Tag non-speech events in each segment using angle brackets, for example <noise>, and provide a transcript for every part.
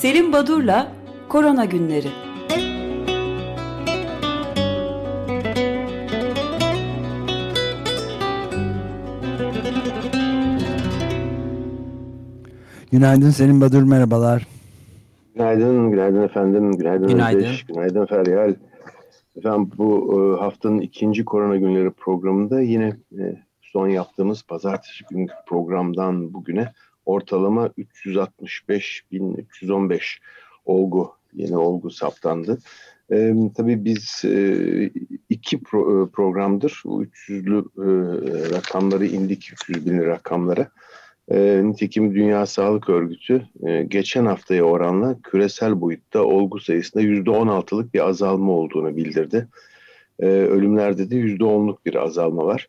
Selim Badur'la Korona Günleri. Günaydın Selim Badur, merhabalar. Günaydın, günaydın efendim, günaydın Günaydın, Özdeş, günaydın Feryal. Efendim bu e, haftanın ikinci Korona Günleri programında yine e, son yaptığımız pazartesi günü programdan bugüne ortalama 365.315 olgu, yeni olgu saptandı. E, tabii biz e, iki pro, programdır bu 300'lü e, rakamları indik 300 bin rakamlara. E, nitekim Dünya Sağlık Örgütü e, geçen haftaya oranla küresel boyutta olgu sayısında %16'lık bir azalma olduğunu bildirdi. E, ölümlerde de %10'luk bir azalma var.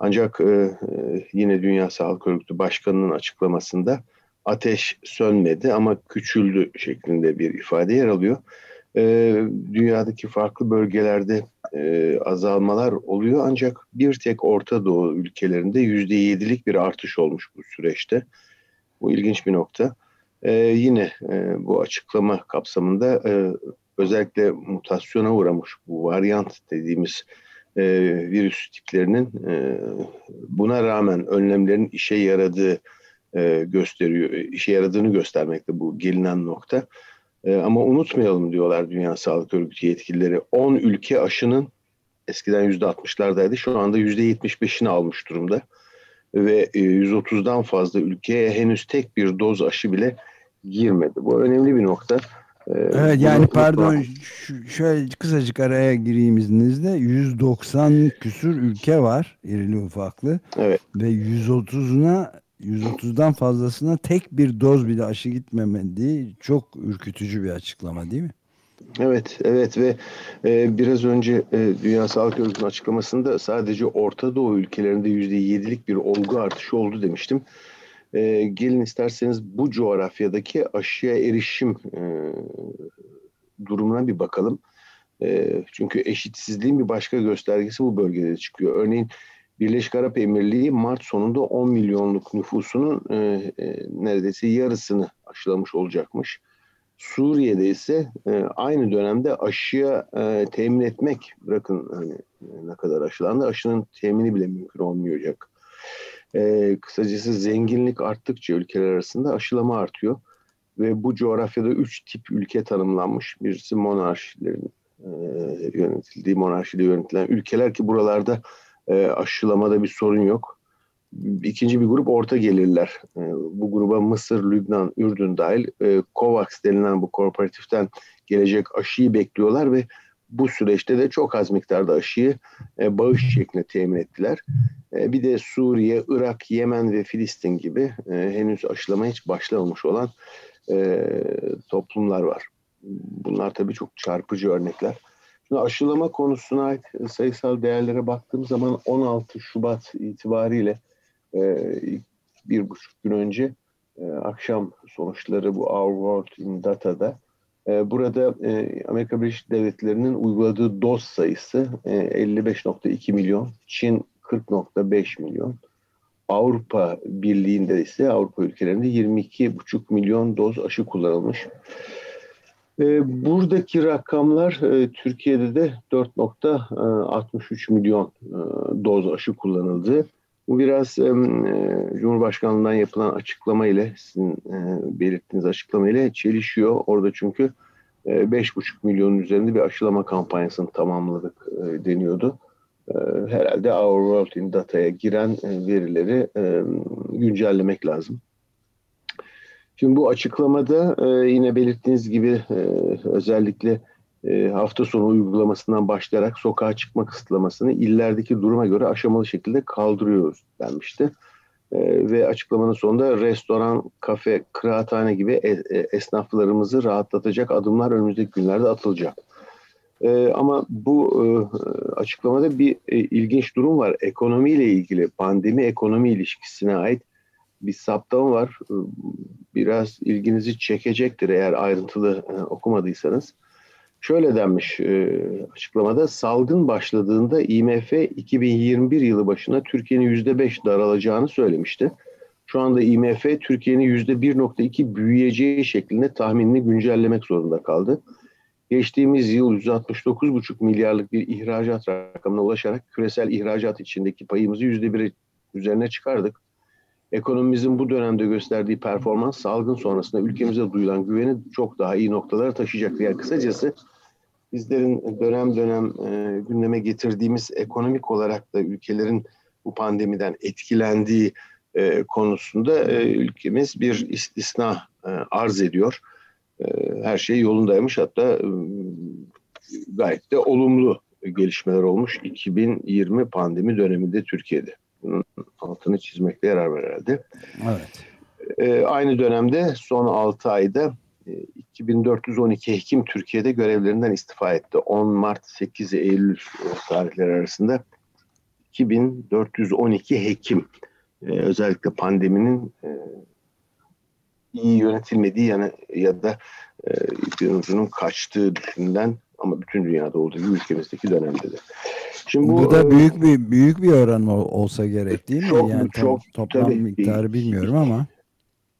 Ancak e, e, yine Dünya Sağlık Örgütü Başkanı'nın açıklamasında ateş sönmedi ama küçüldü şeklinde bir ifade yer alıyor. E, dünyadaki farklı bölgelerde e, azalmalar oluyor ancak bir tek Orta Doğu ülkelerinde yüzde yedilik bir artış olmuş bu süreçte. Bu ilginç bir nokta. E, yine e, bu açıklama kapsamında e, özellikle mutasyona uğramış bu varyant dediğimiz e, virüs tiplerinin e, buna rağmen önlemlerin işe yaradığı e, gösteriyor, işe yaradığını göstermekte bu gelinen nokta. E, ama unutmayalım diyorlar Dünya Sağlık Örgütü yetkilileri. 10 ülke aşının eskiden %60'lardaydı şu anda %75'ini almış durumda. Ve e, 130'dan fazla ülkeye henüz tek bir doz aşı bile girmedi. Bu önemli bir nokta. Ee, evet yani pardon şöyle kısacık araya gireyim izninizle 190 küsür ülke var irili ufaklı evet. ve 130'una 130'dan fazlasına tek bir doz bile aşı gitmemediği çok ürkütücü bir açıklama değil mi? Evet, evet ve e, biraz önce e, Dünya Sağlık Örgütü'nün açıklamasında sadece Orta Doğu ülkelerinde %7'lik bir olgu artışı oldu demiştim. E, gelin isterseniz bu coğrafyadaki aşıya erişim e, durumuna bir bakalım. E, çünkü eşitsizliğin bir başka göstergesi bu bölgede çıkıyor. Örneğin Birleşik Arap Emirliği Mart sonunda 10 milyonluk nüfusunun e, e, neredeyse yarısını aşılamış olacakmış. Suriye'de ise e, aynı dönemde aşıya e, temin etmek, bırakın hani ne kadar aşılandı, aşının temini bile mümkün olmayacak. E, kısacası zenginlik arttıkça ülkeler arasında aşılama artıyor. Ve bu coğrafyada üç tip ülke tanımlanmış. Birisi monarşilerin e, yönetildiği, monarşiyle yönetilen ülkeler ki buralarda e, aşılamada bir sorun yok. İkinci bir grup orta gelirler. E, bu gruba Mısır, Lübnan, Ürdün dahil e, COVAX denilen bu kooperatiften gelecek aşıyı bekliyorlar ve bu süreçte de çok az miktarda aşıyı e, bağış şeklinde temin ettiler. E, bir de Suriye, Irak, Yemen ve Filistin gibi e, henüz aşılama hiç başlamamış olan e, toplumlar var. Bunlar tabii çok çarpıcı örnekler. Şimdi aşılama konusuna ait sayısal değerlere baktığım zaman 16 Şubat itibariyle e, bir buçuk gün önce e, akşam sonuçları bu Our World in Data'da e, burada e, Amerika Birleşik Devletleri'nin uyguladığı doz sayısı e, 55.2 milyon, Çin 40.5 milyon, Avrupa Birliği'nde ise Avrupa ülkelerinde 22,5 milyon doz aşı kullanılmış. E, buradaki rakamlar e, Türkiye'de de 4.63 milyon e, doz aşı kullanıldı. Bu biraz e, Cumhurbaşkanlığından yapılan açıklama ile sizin e, belirttiğiniz açıklama ile çelişiyor. Orada çünkü e, 5,5 milyonun üzerinde bir aşılama kampanyasını tamamladık e, deniyordu. E, herhalde Our World in Data'ya giren e, verileri e, güncellemek lazım. Şimdi bu açıklamada e, yine belirttiğiniz gibi e, özellikle e, hafta sonu uygulamasından başlayarak sokağa çıkma kısıtlamasını illerdeki duruma göre aşamalı şekilde kaldırıyoruz denmişti. E, ve açıklamanın sonunda restoran, kafe, kıraathane gibi e, e, esnaflarımızı rahatlatacak adımlar önümüzdeki günlerde atılacak. E, ama bu e, açıklamada bir e, ilginç durum var. Ekonomiyle ilgili, pandemi ekonomi ilişkisine ait bir saptama var. E, biraz ilginizi çekecektir eğer ayrıntılı e, okumadıysanız. Şöyle denmiş e, açıklamada salgın başladığında IMF 2021 yılı başına Türkiye'nin %5 daralacağını söylemişti. Şu anda IMF Türkiye'nin %1.2 büyüyeceği şeklinde tahminini güncellemek zorunda kaldı. Geçtiğimiz yıl 169,5 milyarlık bir ihracat rakamına ulaşarak küresel ihracat içindeki payımızı %1 üzerine çıkardık. Ekonomimizin bu dönemde gösterdiği performans salgın sonrasında ülkemize duyulan güveni çok daha iyi noktalara taşıyacaktır. Yani kısacası bizlerin dönem dönem e, gündeme getirdiğimiz ekonomik olarak da ülkelerin bu pandemiden etkilendiği e, konusunda e, ülkemiz bir istisna e, arz ediyor. E, her şey yolundaymış hatta e, gayet de olumlu gelişmeler olmuş 2020 pandemi döneminde Türkiye'de. Bunun altını çizmekte yarar var herhalde. Evet. E, aynı dönemde son 6 ayda 2412 hekim Türkiye'de görevlerinden istifa etti. 10 Mart 8 Eylül tarihleri arasında 2412 hekim e, özellikle pandeminin e, iyi yönetilmediği yani ya da e, ipin kaçtığı düşünülen ama bütün dünyada olduğu gibi ülkemizdeki dönemde de. Şimdi bu, bu da e, büyük bir büyük bir oran olsa gerek değil mi? Çok, yani çok, toplam tabii, miktarı bilmiyorum ama.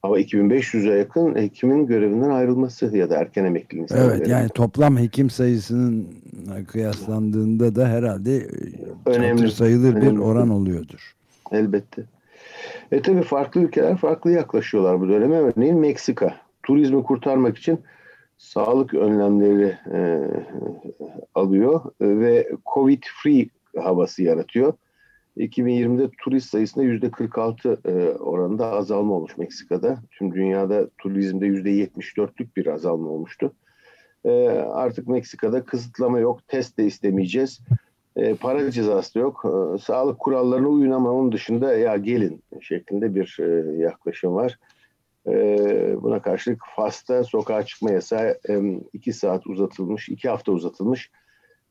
Ama 2500'e yakın hekimin görevinden ayrılması ya da erken emekliliğin. Evet yani toplam hekim sayısının kıyaslandığında da herhalde e, önemli sayılır önemli. bir oran oluyordur. Elbette. E tabi farklı ülkeler farklı yaklaşıyorlar bu döneme. Örneğin Meksika turizmi kurtarmak için sağlık önlemleri e, alıyor ve Covid-free havası yaratıyor. 2020'de turist sayısında %46 e, oranında azalma olmuş Meksika'da. Tüm dünyada turizmde %74'lük bir azalma olmuştu. E, artık Meksika'da kısıtlama yok, test de istemeyeceğiz. E, para cezası da yok. Sağlık kurallarına uyun ama onun dışında ya gelin şeklinde bir yaklaşım var. Buna karşılık Fas'ta sokağa çıkma yasağı 2 e, saat uzatılmış, 2 hafta uzatılmış.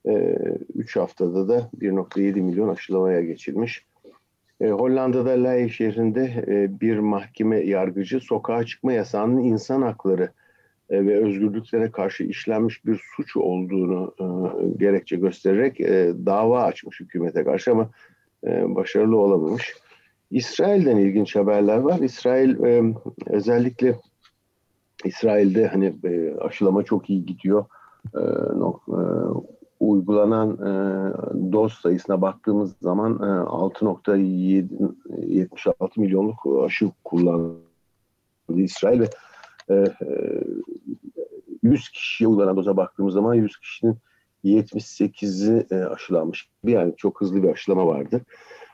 3 e, haftada da 1.7 milyon aşılamaya geçilmiş. E, Hollanda'da Leiden şehrinde e, bir mahkeme yargıcı sokağa çıkma yasağının insan hakları e, ve özgürlüklere karşı işlenmiş bir suç olduğunu e, gerekçe göstererek dava açmış hükümete karşı ama başarılı olamamış. İsrail'den ilginç haberler var. İsrail özellikle İsrail'de hani aşılama çok iyi gidiyor. E, e, uygulanan e, doz sayısına baktığımız zaman e, 6.76 milyonluk aşı kullandı İsrail ve e, 100 e, kişiye uygulanan doza baktığımız zaman 100 kişinin 78'i e, aşılanmış. Yani çok hızlı bir aşılama vardı.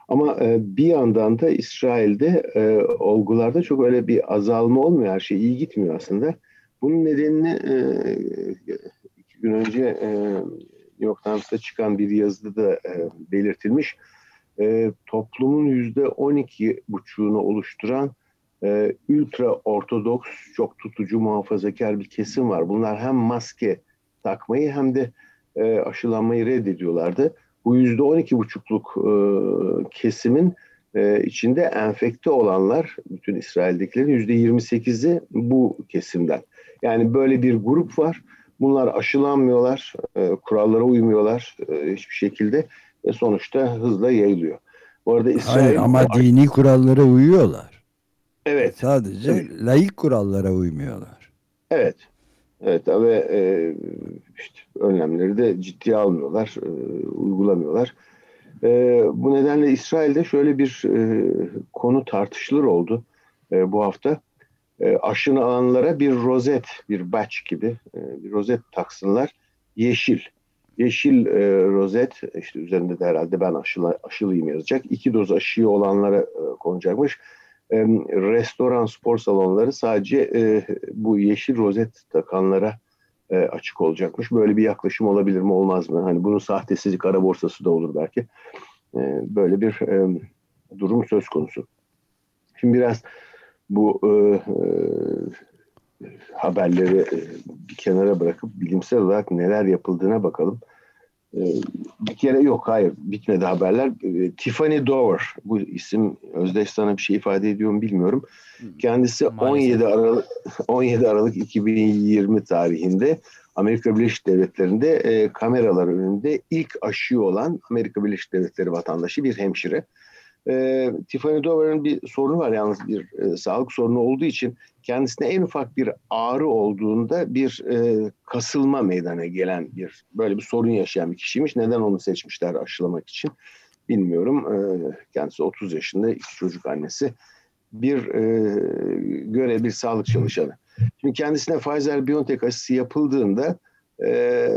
Ama e, bir yandan da İsrail'de e, olgularda çok öyle bir azalma olmuyor. Her şey iyi gitmiyor aslında. Bunun nedenini e, iki gün önce e, New York Times'ta çıkan bir yazıda da e, belirtilmiş. E, toplumun yüzde 12 buçuğunu oluşturan e, ultra ortodoks, çok tutucu, muhafazakar bir kesim var. Bunlar hem maske takmayı hem de e, aşılanmayı reddediyorlardı. Bu yüzde 12 buçukluk e, kesimin e, içinde enfekte olanlar, bütün İsrail'dekilerin yüzde 28'i bu kesimden. Yani böyle bir grup var. Bunlar aşılanmıyorlar, e, kurallara uymuyorlar e, hiçbir şekilde ve sonuçta hızla yayılıyor. Bu arada İsrail Hayır, ama dini kurallara uyuyorlar. Evet. Sadece evet. laik kurallara uymuyorlar. Evet. Evet ve e, işte önlemleri de ciddiye almıyorlar, e, uygulamıyorlar. E, bu nedenle İsrail'de şöyle bir e, konu tartışılır oldu e, bu hafta e, aşını alanlara bir rozet, bir batch gibi e, bir rozet taksınlar. Yeşil. Yeşil e, rozet, işte üzerinde de herhalde ben aşıla, aşılıyım yazacak. İki doz aşıyı olanlara e, konacakmış. E, restoran, spor salonları sadece e, bu yeşil rozet takanlara e, açık olacakmış. Böyle bir yaklaşım olabilir mi olmaz mı? Hani bunun sahtesi kara borsası da olur belki. E, böyle bir e, durum söz konusu. Şimdi biraz bu e, e, haberleri e, bir kenara bırakıp bilimsel olarak neler yapıldığına bakalım. E, bir kere yok hayır bitmedi haberler. E, Tiffany Dover bu isim Özdeş sana bir şey ifade ediyor mu bilmiyorum. Kendisi Maalesef. 17 Aralık 17 Aralık 2020 tarihinde Amerika Birleşik Devletleri'nde e, kameralar önünde ilk aşıyı olan Amerika Birleşik Devletleri vatandaşı bir hemşire E, Tiffany Dover'ın bir sorunu var yalnız bir e, sağlık sorunu olduğu için kendisine en ufak bir ağrı olduğunda bir e, kasılma meydana gelen bir böyle bir sorun yaşayan bir kişiymiş. Neden onu seçmişler aşılamak için bilmiyorum. E, kendisi 30 yaşında iki çocuk annesi bir e, göre bir sağlık çalışanı. Şimdi kendisine Pfizer-BioNTech aşısı yapıldığında e,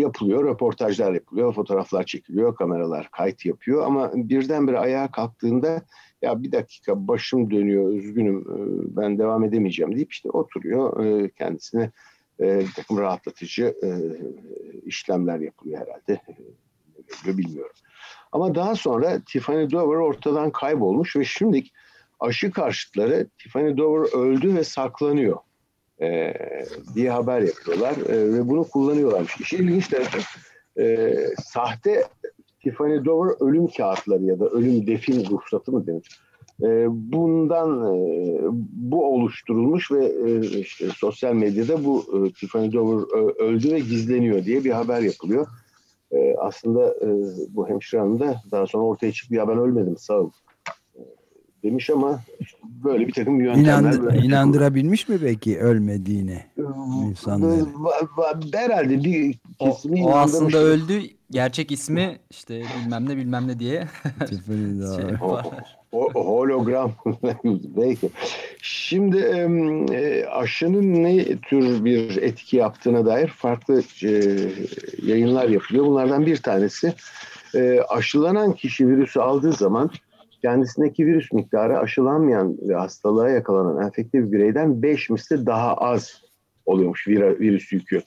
yapılıyor, röportajlar yapılıyor, fotoğraflar çekiliyor, kameralar kayıt yapıyor ama birdenbire ayağa kalktığında ya bir dakika başım dönüyor, üzgünüm, e, ben devam edemeyeceğim deyip işte oturuyor, e, kendisine e, bir takım rahatlatıcı işlemler yapılıyor herhalde. Bilmiyorum. Ama daha sonra Tiffany Dover ortadan kaybolmuş ve şimdi aşı karşıtları Tiffany Dover öldü ve saklanıyor e, diye haber yapıyorlar e, ve bunu kullanıyorlarmış. İşin ilginç tarafı e, sahte Tiffany Dover ölüm kağıtları ya da ölüm defin ruhsatı mı denir? E, bundan e, bu oluşturulmuş ve e, işte sosyal medyada bu e, Tiffany Dover öldü ve gizleniyor diye bir haber yapılıyor. E, aslında e, bu hemşire hanım da daha sonra ortaya çıktı ya ben ölmedim sağ demiş ama işte böyle bir takım yöntemler. İnandı, inandırabilmiş mi peki ölmediğini ee, insanları? Herhalde bir kesimi o, o aslında öldü. Gerçek ismi işte bilmem ne bilmem ne diye. <laughs> şey o, o, hologram <laughs> belki. Şimdi e, aşının ne tür bir etki yaptığına dair farklı e, yayınlar yapılıyor. Bunlardan bir tanesi e, aşılanan kişi virüsü aldığı zaman kendisindeki virüs miktarı aşılanmayan ve hastalığa yakalanan enfekte bir bireyden 5 misli daha az oluyormuş vir, virüs yükü.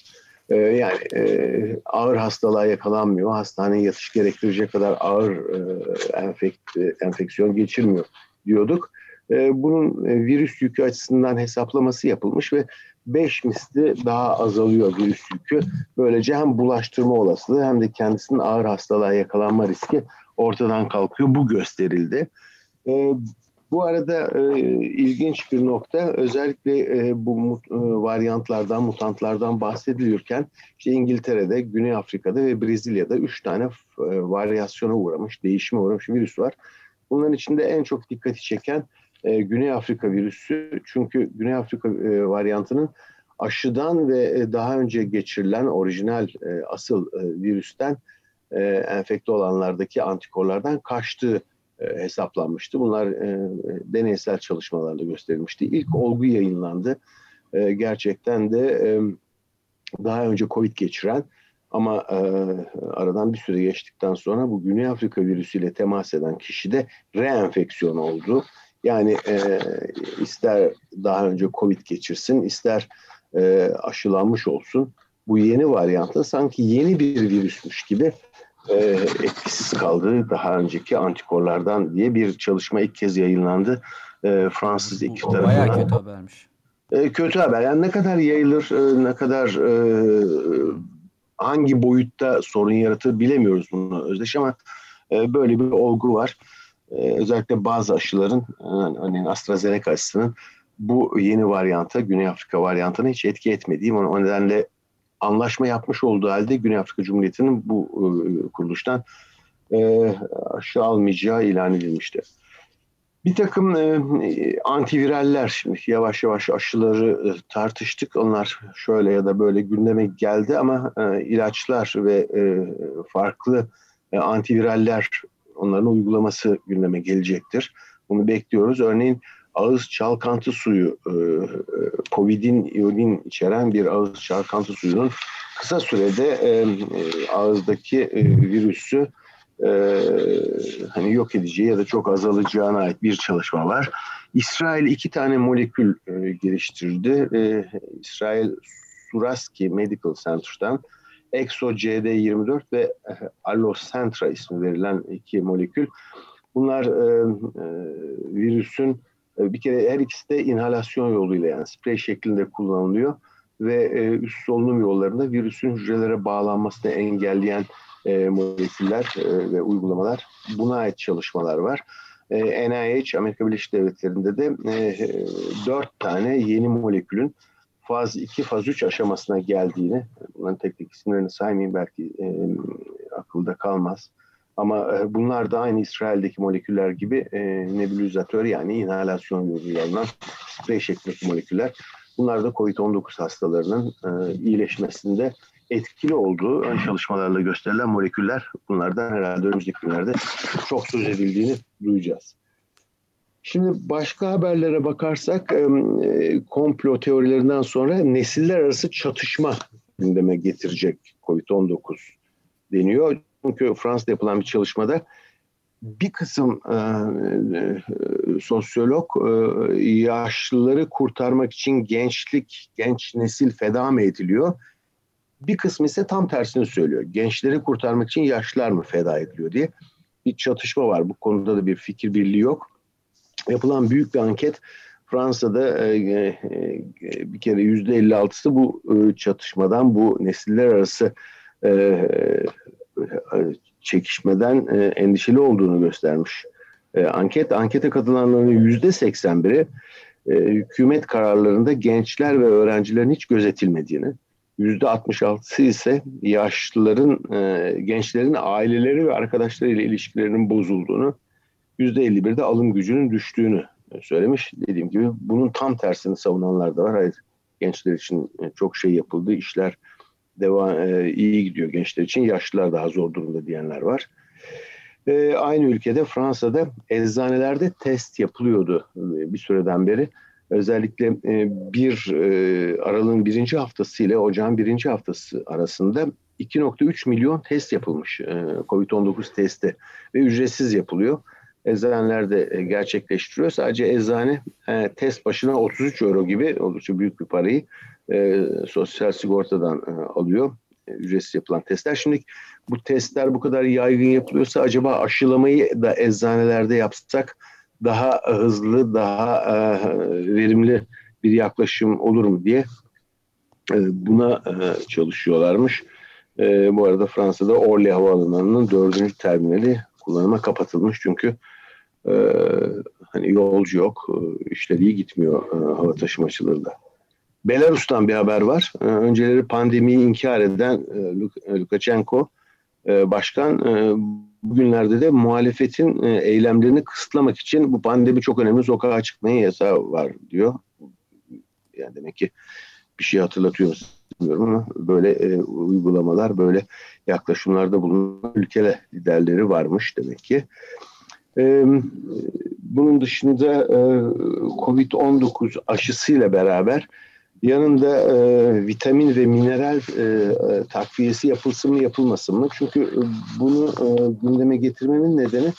Ee, yani e, ağır hastalığa yakalanmıyor, hastaneye yatış gerektirecek kadar ağır e, e, enfeksiyon geçirmiyor diyorduk. E, bunun virüs yükü açısından hesaplaması yapılmış ve 5 misli daha azalıyor virüs yükü. Böylece hem bulaştırma olasılığı hem de kendisinin ağır hastalığa yakalanma riski ortadan kalkıyor. Bu gösterildi. E, bu arada e, ilginç bir nokta özellikle e, bu e, varyantlardan, mutantlardan bahsedilirken işte İngiltere'de, Güney Afrika'da ve Brezilya'da üç tane e, varyasyona uğramış, değişime uğramış virüs var. Bunların içinde en çok dikkati çeken e, Güney Afrika virüsü. Çünkü Güney Afrika e, varyantının aşıdan ve e, daha önce geçirilen orijinal e, asıl e, virüsten e, enfekte olanlardaki antikorlardan kaçtığı e, hesaplanmıştı. Bunlar e, deneysel çalışmalarla gösterilmişti. İlk olgu yayınlandı. E, gerçekten de e, daha önce COVID geçiren ama e, aradan bir süre geçtikten sonra bu Güney Afrika virüsüyle temas eden kişide reenfeksiyon oldu. Yani e, ister daha önce COVID geçirsin, ister e, aşılanmış olsun. Bu yeni varyantın sanki yeni bir virüsmüş gibi e, etkisiz kaldığı daha önceki antikorlardan diye bir çalışma ilk kez yayınlandı. E, Fransız ekip tarafından. Bayağı kötü habermiş. E, kötü haber. Yani ne kadar yayılır, e, ne kadar e, hangi boyutta sorun yaratır bilemiyoruz bunu Özdeş ama e, böyle bir olgu var. E, özellikle bazı aşıların, örneğin AstraZeneca aşısının bu yeni varyanta, Güney Afrika varyantına hiç etki etmediği, o nedenle anlaşma yapmış olduğu halde Güney Afrika Cumhuriyeti'nin bu e, kuruluştan e, aşı almayacağı ilan edilmişti. Bir takım e, antiviraller şimdi yavaş yavaş aşıları e, tartıştık. Onlar şöyle ya da böyle gündeme geldi ama e, ilaçlar ve e, farklı e, antiviraller onların uygulaması gündeme gelecektir. Bunu bekliyoruz. Örneğin ağız çalkantı suyu, e, e, Covid'in iodin içeren bir ağız çalkantı suyunun kısa sürede e, ağızdaki virüsü hani yok edeceği ya da çok azalacağına ait bir çalışma var. İsrail iki tane molekül geliştirdi. İsrail Suraski Medical Center'dan ExoCD24 ve Allocentra ismi verilen iki molekül. Bunlar e, e, virüsün e, bir kere her ikisi de inhalasyon yoluyla yani sprey şeklinde kullanılıyor ve e, üst solunum yollarında virüsün hücrelere bağlanmasını engelleyen e, moleküller e, ve uygulamalar buna ait çalışmalar var. E, NIH Amerika Birleşik Devletleri'nde de e, 4 tane yeni molekülün faz 2, faz 3 aşamasına geldiğini, bunların tek tek isimlerini saymayayım belki e, akılda kalmaz. Ama e, bunlar da aynı İsrail'deki moleküller gibi e, nebulizatör yani inhalasyon yoluyla alınan sprey şeklindeki moleküller. Bunlar da COVID-19 hastalarının e, iyileşmesinde etkili olduğu ön çalışmalarla gösterilen moleküller. Bunlardan herhalde önümüzdeki günlerde çok söz edildiğini duyacağız. Şimdi başka haberlere bakarsak e, komplo teorilerinden sonra nesiller arası çatışma gündeme getirecek COVID-19 deniyor. Çünkü Fransa'da yapılan bir çalışmada bir kısım e, e, sosyolog e, yaşlıları kurtarmak için gençlik, genç nesil feda mı ediliyor? Bir kısmı ise tam tersini söylüyor. Gençleri kurtarmak için yaşlılar mı feda ediliyor diye bir çatışma var. Bu konuda da bir fikir birliği yok. Yapılan büyük bir anket Fransa'da e, e, bir kere yüzde 56'sı bu e, çatışmadan, bu nesiller arası e, çekişmeden e, endişeli olduğunu göstermiş. E, anket ankete katılanların yüzde 81'i e, hükümet kararlarında gençler ve öğrencilerin hiç gözetilmediğini, yüzde 66'sı ise yaşlıların, e, gençlerin aileleri ve arkadaşlarıyla ilişkilerinin bozulduğunu, 51'de alım gücünün düştüğünü söylemiş. Dediğim gibi bunun tam tersini savunanlar da var. Hayır, gençler için çok şey yapıldı, işler devam e, iyi gidiyor gençler için. Yaşlılar daha zor durumda diyenler var. E, aynı ülkede Fransa'da eczanelerde test yapılıyordu e, bir süreden beri. Özellikle e, bir e, Aralık'ın birinci haftası ile Ocağın birinci haftası arasında 2.3 milyon test yapılmış. E, Covid-19 testi ve ücretsiz yapılıyor. Eczaneler de e, gerçekleştiriyor. Sadece eczane e, test başına 33 euro gibi oldukça büyük bir parayı e, sosyal sigortadan alıyor. Ücretsiz yapılan testler. Şimdi bu testler bu kadar yaygın yapılıyorsa acaba aşılamayı da eczanelerde yapsak daha hızlı, daha verimli bir yaklaşım olur mu diye buna çalışıyorlarmış. Bu arada Fransa'da Orly Havaalanı'nın dördüncü terminali kullanıma kapatılmış çünkü e, hani yolcu yok, e, işleri gitmiyor e, hava taşımacılığında. Belarus'tan bir haber var. Ee, önceleri pandemiyi inkar eden e, Lukashenko e, başkan e, bugünlerde de muhalefetin eylemlerini kısıtlamak için bu pandemi çok önemli sokağa çıkmaya yasağı var diyor. Yani demek ki bir şey hatırlatıyor bilmiyorum ama böyle e, uygulamalar, böyle yaklaşımlarda bulunan ülkeler liderleri varmış demek ki. Bunun dışında e, Covid-19 aşısıyla beraber yanında e, vitamin ve mineral e, takviyesi yapılsın mı yapılmasın mı? Çünkü bunu gündeme getirmemin nedeni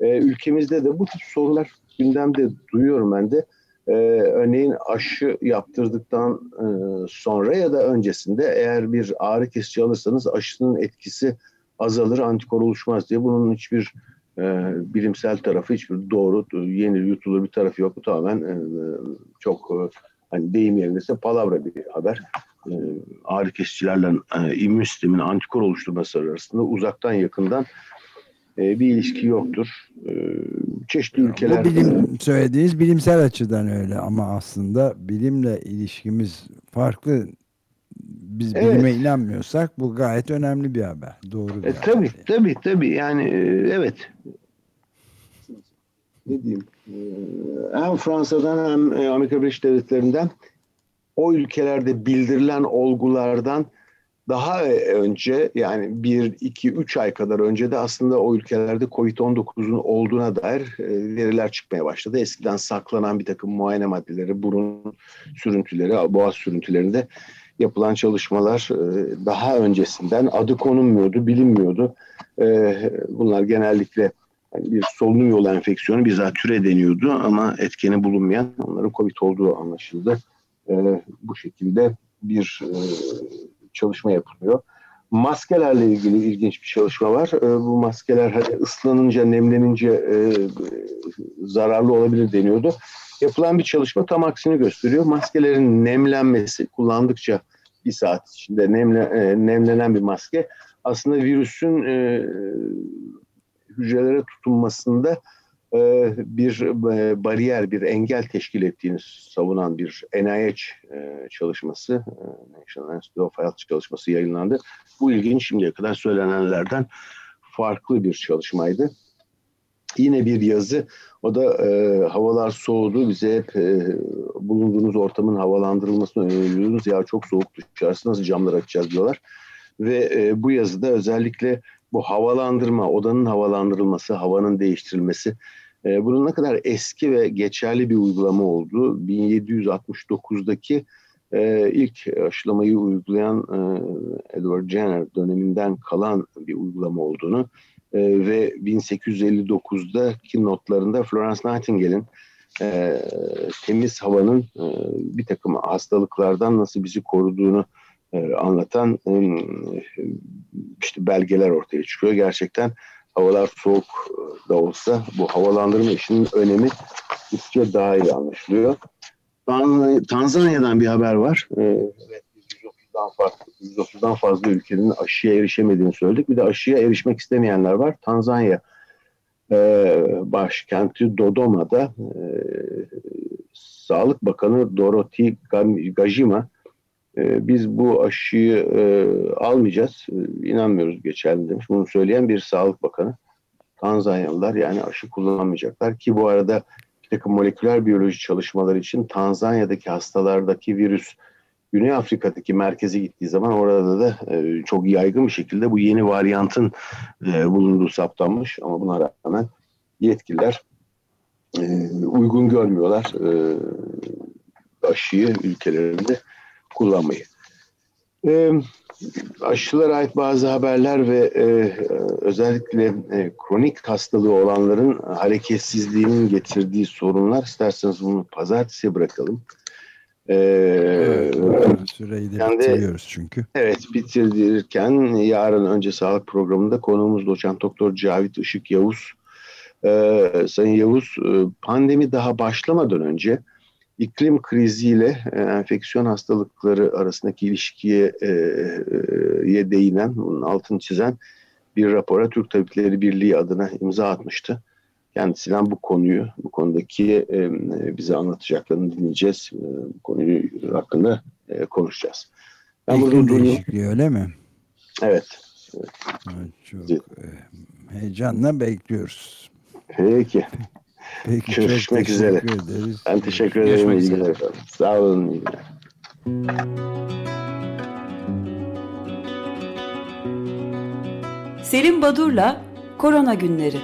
ülkemizde de bu tip sorular gündemde duyuyorum ben de. E, örneğin aşı yaptırdıktan e, sonra ya da öncesinde eğer bir ağrı kesici alırsanız aşının etkisi azalır, antikor oluşmaz diye bunun hiçbir e, bilimsel tarafı hiçbir doğru, yenir, yutulur bir tarafı yok. Bu tamamen e, çok e, hani deyim yerindeyse palavra bir haber. E, ağrı kesicilerle e, immün sistemin antikor oluşturması arasında uzaktan yakından e, bir ilişki yoktur. E, çeşitli ülkeler... Bu bilim, söylediğiniz bilimsel açıdan öyle ama aslında bilimle ilişkimiz farklı. Biz evet. bilime inanmıyorsak bu gayet önemli bir haber. Doğru. Bir e, tabii, haber. tabii, tabii. Yani e, evet. Ne diyeyim? Ee, hem Fransa'dan hem e, Amerika Birleşik Devletleri'nden o ülkelerde bildirilen olgulardan daha önce yani bir, iki, üç ay kadar önce de aslında o ülkelerde Covid-19'un olduğuna dair e, veriler çıkmaya başladı. Eskiden saklanan bir takım muayene maddeleri, burun sürüntüleri, boğaz sürüntülerinde yapılan çalışmalar e, daha öncesinden adı konulmuyordu, bilinmiyordu. Bunlar genellikle bir solunum yolu enfeksiyonu bir zatüre deniyordu ama etkeni bulunmayan onların COVID olduğu anlaşıldı. E, bu şekilde bir e, çalışma yapılıyor. Maskelerle ilgili ilginç bir çalışma var. E, bu maskeler hani ıslanınca, nemlenince e, zararlı olabilir deniyordu. Yapılan bir çalışma tam aksini gösteriyor. Maskelerin nemlenmesi kullandıkça bir saat içinde nemle, e, nemlenen bir maske aslında virüsün e, hücrelere tutunmasında e, bir e, bariyer, bir engel teşkil ettiğini savunan bir NIH e, çalışması, e, National Institute of Health çalışması yayınlandı. Bu ilginç şimdiye kadar söylenenlerden farklı bir çalışmaydı. Yine bir yazı. O da e, havalar soğudu. Bize hep e, bulunduğunuz ortamın havalandırılmasını öneriyoruz. Ya çok soğuk dışarısı nasıl camlar açacağız diyorlar. Ve e, bu yazıda özellikle bu havalandırma, odanın havalandırılması, havanın değiştirilmesi e, bunun ne kadar eski ve geçerli bir uygulama olduğu 1769'daki e, ilk aşılamayı uygulayan e, Edward Jenner döneminden kalan bir uygulama olduğunu e, ve 1859'daki notlarında Florence Nightingale'in e, temiz havanın e, bir takım hastalıklardan nasıl bizi koruduğunu e, anlatan e, işte belgeler ortaya çıkıyor. Gerçekten havalar soğuk da olsa bu havalandırma işinin önemi gittikçe daha anlaşılıyor. Tanzanya'dan bir haber var. Evet, 130'dan fazla, 130'dan fazla ülkenin aşıya erişemediğini söyledik. Bir de aşıya erişmek istemeyenler var. Tanzanya başkenti Dodoma'da e, Sağlık Bakanı Dorothy Gajima e, biz bu aşıyı e, almayacağız, e, inanmıyoruz geçerli demiş. Bunu söyleyen bir sağlık bakanı. Tanzanyalılar yani aşı kullanmayacaklar ki bu arada takım moleküler biyoloji çalışmaları için Tanzanya'daki hastalardaki virüs Güney Afrika'daki merkeze gittiği zaman orada da e, çok yaygın bir şekilde bu yeni varyantın e, bulunduğu saptanmış ama buna rağmen yetkililer e, uygun görmüyorlar e, aşıyı ülkelerinde kullanmayı. E, aşılara ait bazı haberler ve e, özellikle e, kronik hastalığı olanların hareketsizliğinin getirdiği sorunlar isterseniz bunu pazartesiye bırakalım. Ee, evet, süreyi de bitiriyoruz çünkü. Evet bitirirken yarın önce sağlık programında konuğumuz doçent doktor Cavit Işık Yavuz. Ee, Sayın Yavuz pandemi daha başlamadan önce iklim kriziyle e, enfeksiyon hastalıkları arasındaki ilişkiye e, e, değinen, bunun altını çizen bir rapora Türk Tabipleri Birliği adına imza atmıştı. Kendisinden bu konuyu, bu konudaki e, bize anlatacaklarını dinleyeceğiz. E, bu konuyu hakkında e, konuşacağız. Ben İklim değişikliği öyle mi? Evet. evet. Çok evet. heyecanla bekliyoruz. Peki. Peki, Görüşmek üzere. Ederiz. Ben teşekkür ederim. İyi günler Sağ olun. İyi günler. Selim Badur'la Korona Günleri